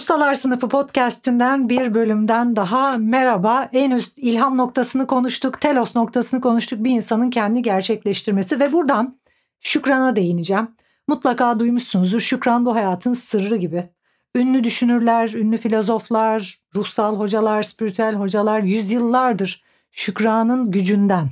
Ustalar Sınıfı podcast'inden bir bölümden daha merhaba. En üst ilham noktasını konuştuk, telos noktasını konuştuk. Bir insanın kendi gerçekleştirmesi ve buradan şükrana değineceğim. Mutlaka duymuşsunuzdur. Şükran bu hayatın sırrı gibi. Ünlü düşünürler, ünlü filozoflar, ruhsal hocalar, spiritüel hocalar yüzyıllardır şükranın gücünden,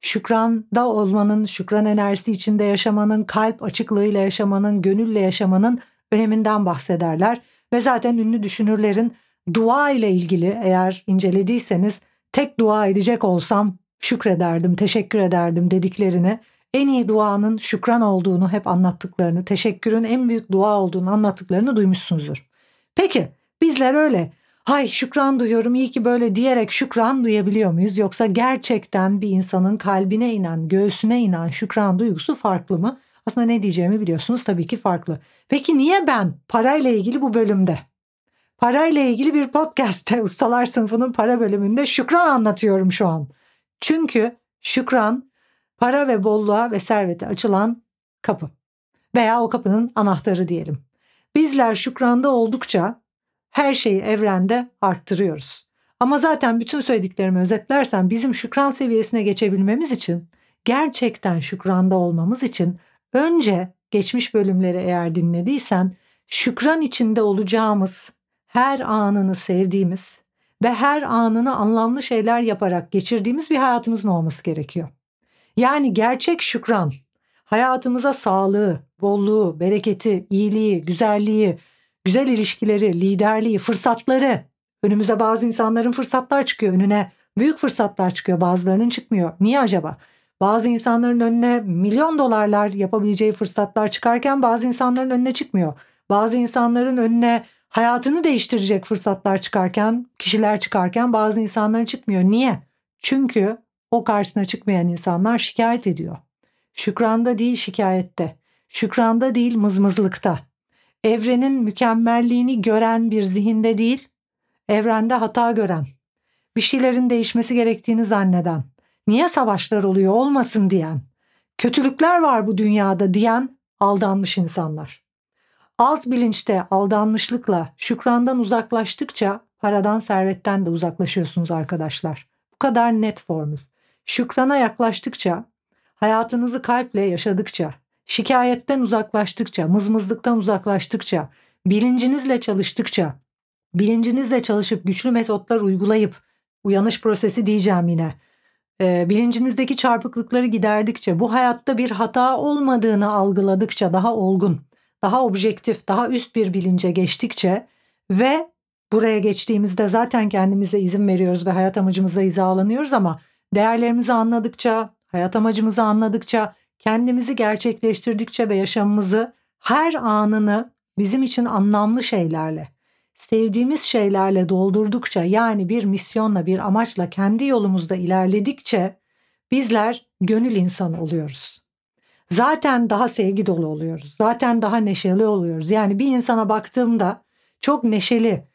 şükranda olmanın, şükran enerjisi içinde yaşamanın, kalp açıklığıyla yaşamanın, gönülle yaşamanın öneminden bahsederler. Ve zaten ünlü düşünürlerin dua ile ilgili eğer incelediyseniz tek dua edecek olsam şükrederdim, teşekkür ederdim dediklerini en iyi duanın şükran olduğunu hep anlattıklarını, teşekkürün en büyük dua olduğunu anlattıklarını duymuşsunuzdur. Peki bizler öyle hay şükran duyuyorum iyi ki böyle diyerek şükran duyabiliyor muyuz? Yoksa gerçekten bir insanın kalbine inen, göğsüne inen şükran duygusu farklı mı? Aslında ne diyeceğimi biliyorsunuz tabii ki farklı. Peki niye ben parayla ilgili bu bölümde? Parayla ilgili bir podcast'te ustalar sınıfının para bölümünde şükran anlatıyorum şu an. Çünkü şükran para ve bolluğa ve servete açılan kapı veya o kapının anahtarı diyelim. Bizler şükranda oldukça her şeyi evrende arttırıyoruz. Ama zaten bütün söylediklerimi özetlersem bizim şükran seviyesine geçebilmemiz için gerçekten şükranda olmamız için önce geçmiş bölümleri eğer dinlediysen şükran içinde olacağımız her anını sevdiğimiz ve her anını anlamlı şeyler yaparak geçirdiğimiz bir hayatımızın olması gerekiyor. Yani gerçek şükran hayatımıza sağlığı, bolluğu, bereketi, iyiliği, güzelliği, güzel ilişkileri, liderliği, fırsatları. Önümüze bazı insanların fırsatlar çıkıyor önüne. Büyük fırsatlar çıkıyor bazılarının çıkmıyor. Niye acaba? Bazı insanların önüne milyon dolarlar yapabileceği fırsatlar çıkarken bazı insanların önüne çıkmıyor. Bazı insanların önüne hayatını değiştirecek fırsatlar çıkarken, kişiler çıkarken bazı insanların çıkmıyor. Niye? Çünkü o karşısına çıkmayan insanlar şikayet ediyor. Şükranda değil şikayette. Şükranda değil mızmızlıkta. Evrenin mükemmelliğini gören bir zihinde değil, evrende hata gören, bir şeylerin değişmesi gerektiğini zanneden, niye savaşlar oluyor olmasın diyen, kötülükler var bu dünyada diyen aldanmış insanlar. Alt bilinçte aldanmışlıkla şükrandan uzaklaştıkça paradan servetten de uzaklaşıyorsunuz arkadaşlar. Bu kadar net formül. Şükrana yaklaştıkça, hayatınızı kalple yaşadıkça, şikayetten uzaklaştıkça, mızmızlıktan uzaklaştıkça, bilincinizle çalıştıkça, bilincinizle çalışıp güçlü metotlar uygulayıp, uyanış prosesi diyeceğim yine, bilincinizdeki çarpıklıkları giderdikçe, bu hayatta bir hata olmadığını algıladıkça daha olgun, daha objektif, daha üst bir bilince geçtikçe ve buraya geçtiğimizde zaten kendimize izin veriyoruz ve hayat amacımıza hizalanıyoruz ama Değerlerimizi anladıkça, hayat amacımızı anladıkça, kendimizi gerçekleştirdikçe ve yaşamımızı her anını bizim için anlamlı şeylerle, sevdiğimiz şeylerle doldurdukça yani bir misyonla, bir amaçla kendi yolumuzda ilerledikçe bizler gönül insanı oluyoruz. Zaten daha sevgi dolu oluyoruz. Zaten daha neşeli oluyoruz. Yani bir insana baktığımda çok neşeli,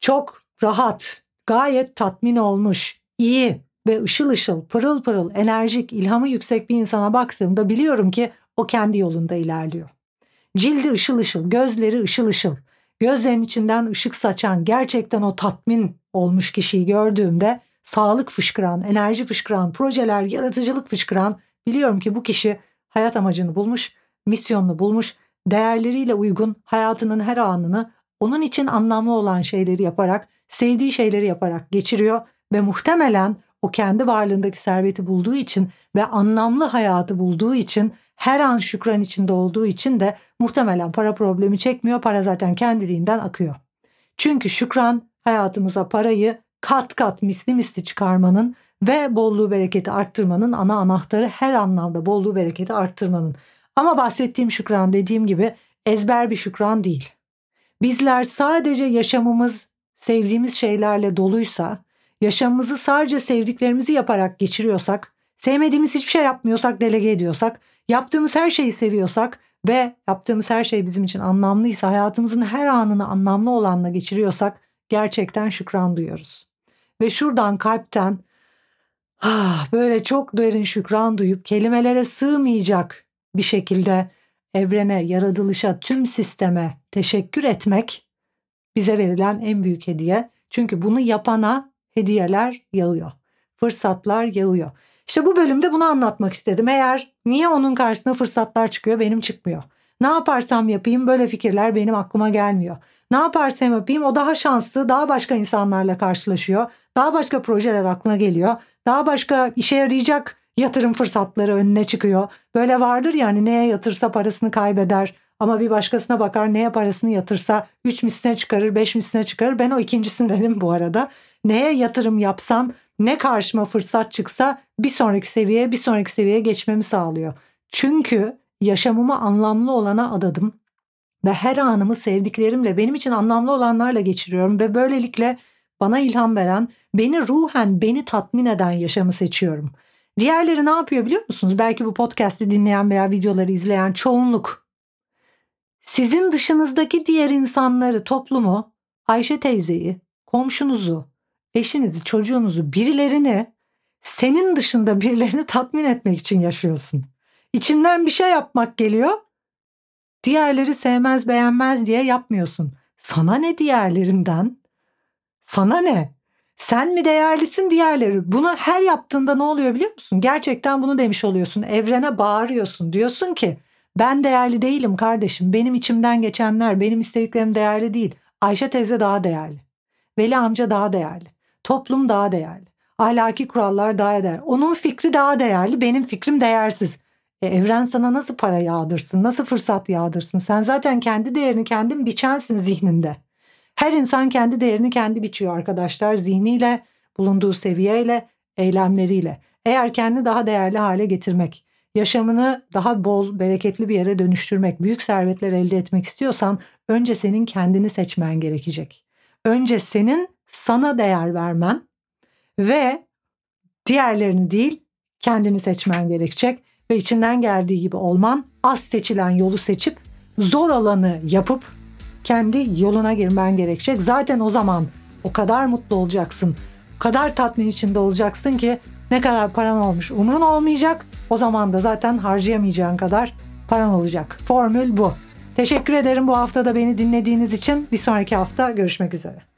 çok rahat, gayet tatmin olmuş, iyi, ve ışıl ışıl, pırıl pırıl, enerjik, ilhamı yüksek bir insana baktığımda biliyorum ki o kendi yolunda ilerliyor. Cildi ışıl ışıl, gözleri ışıl ışıl, gözlerin içinden ışık saçan, gerçekten o tatmin olmuş kişiyi gördüğümde sağlık fışkıran, enerji fışkıran, projeler, yaratıcılık fışkıran biliyorum ki bu kişi hayat amacını bulmuş, misyonunu bulmuş, değerleriyle uygun hayatının her anını onun için anlamlı olan şeyleri yaparak, sevdiği şeyleri yaparak geçiriyor ve muhtemelen o kendi varlığındaki serveti bulduğu için ve anlamlı hayatı bulduğu için her an şükran içinde olduğu için de muhtemelen para problemi çekmiyor. Para zaten kendiliğinden akıyor. Çünkü şükran hayatımıza parayı kat kat misli misli çıkarmanın ve bolluğu bereketi arttırmanın ana anahtarı her anlamda bolluğu bereketi arttırmanın. Ama bahsettiğim şükran dediğim gibi ezber bir şükran değil. Bizler sadece yaşamımız sevdiğimiz şeylerle doluysa, yaşamımızı sadece sevdiklerimizi yaparak geçiriyorsak, sevmediğimiz hiçbir şey yapmıyorsak, delege ediyorsak, yaptığımız her şeyi seviyorsak ve yaptığımız her şey bizim için anlamlıysa, hayatımızın her anını anlamlı olanla geçiriyorsak gerçekten şükran duyuyoruz. Ve şuradan kalpten ah, böyle çok derin şükran duyup kelimelere sığmayacak bir şekilde evrene, yaratılışa, tüm sisteme teşekkür etmek bize verilen en büyük hediye. Çünkü bunu yapana hediyeler yağıyor. Fırsatlar yağıyor. İşte bu bölümde bunu anlatmak istedim. Eğer niye onun karşısına fırsatlar çıkıyor benim çıkmıyor. Ne yaparsam yapayım böyle fikirler benim aklıma gelmiyor. Ne yaparsam yapayım o daha şanslı, daha başka insanlarla karşılaşıyor. Daha başka projeler aklına geliyor. Daha başka işe yarayacak yatırım fırsatları önüne çıkıyor. Böyle vardır yani neye yatırsa parasını kaybeder. Ama bir başkasına bakar neye parasını yatırsa 3 misline çıkarır 5 misline çıkarır. Ben o ikincisindenim bu arada. Neye yatırım yapsam ne karşıma fırsat çıksa bir sonraki seviyeye bir sonraki seviyeye geçmemi sağlıyor. Çünkü yaşamımı anlamlı olana adadım ve her anımı sevdiklerimle benim için anlamlı olanlarla geçiriyorum ve böylelikle bana ilham veren, beni ruhen beni tatmin eden yaşamı seçiyorum. Diğerleri ne yapıyor biliyor musunuz? Belki bu podcast'i dinleyen veya videoları izleyen çoğunluk. Sizin dışınızdaki diğer insanları, toplumu, Ayşe teyzeyi, komşunuzu, eşinizi, çocuğunuzu, birilerini senin dışında birilerini tatmin etmek için yaşıyorsun. İçinden bir şey yapmak geliyor. Diğerleri sevmez beğenmez diye yapmıyorsun. Sana ne diğerlerinden? Sana ne? Sen mi değerlisin diğerleri? Bunu her yaptığında ne oluyor biliyor musun? Gerçekten bunu demiş oluyorsun. Evrene bağırıyorsun. Diyorsun ki ben değerli değilim kardeşim. Benim içimden geçenler, benim istediklerim değerli değil. Ayşe teyze daha değerli. Veli amca daha değerli. Toplum daha değerli. Ahlaki kurallar daha değerli. Onun fikri daha değerli, benim fikrim değersiz. E, evren sana nasıl para yağdırsın, nasıl fırsat yağdırsın? Sen zaten kendi değerini kendin biçensin zihninde. Her insan kendi değerini kendi biçiyor arkadaşlar. Zihniyle, bulunduğu seviyeyle, eylemleriyle. Eğer kendi daha değerli hale getirmek, yaşamını daha bol, bereketli bir yere dönüştürmek, büyük servetler elde etmek istiyorsan önce senin kendini seçmen gerekecek. Önce senin sana değer vermen ve diğerlerini değil kendini seçmen gerekecek ve içinden geldiği gibi olman, az seçilen yolu seçip zor olanı yapıp kendi yoluna girmen gerekecek. Zaten o zaman o kadar mutlu olacaksın. O kadar tatmin içinde olacaksın ki ne kadar paran olmuş umrun olmayacak. O zaman da zaten harcayamayacağın kadar paran olacak. Formül bu. Teşekkür ederim bu hafta da beni dinlediğiniz için. Bir sonraki hafta görüşmek üzere.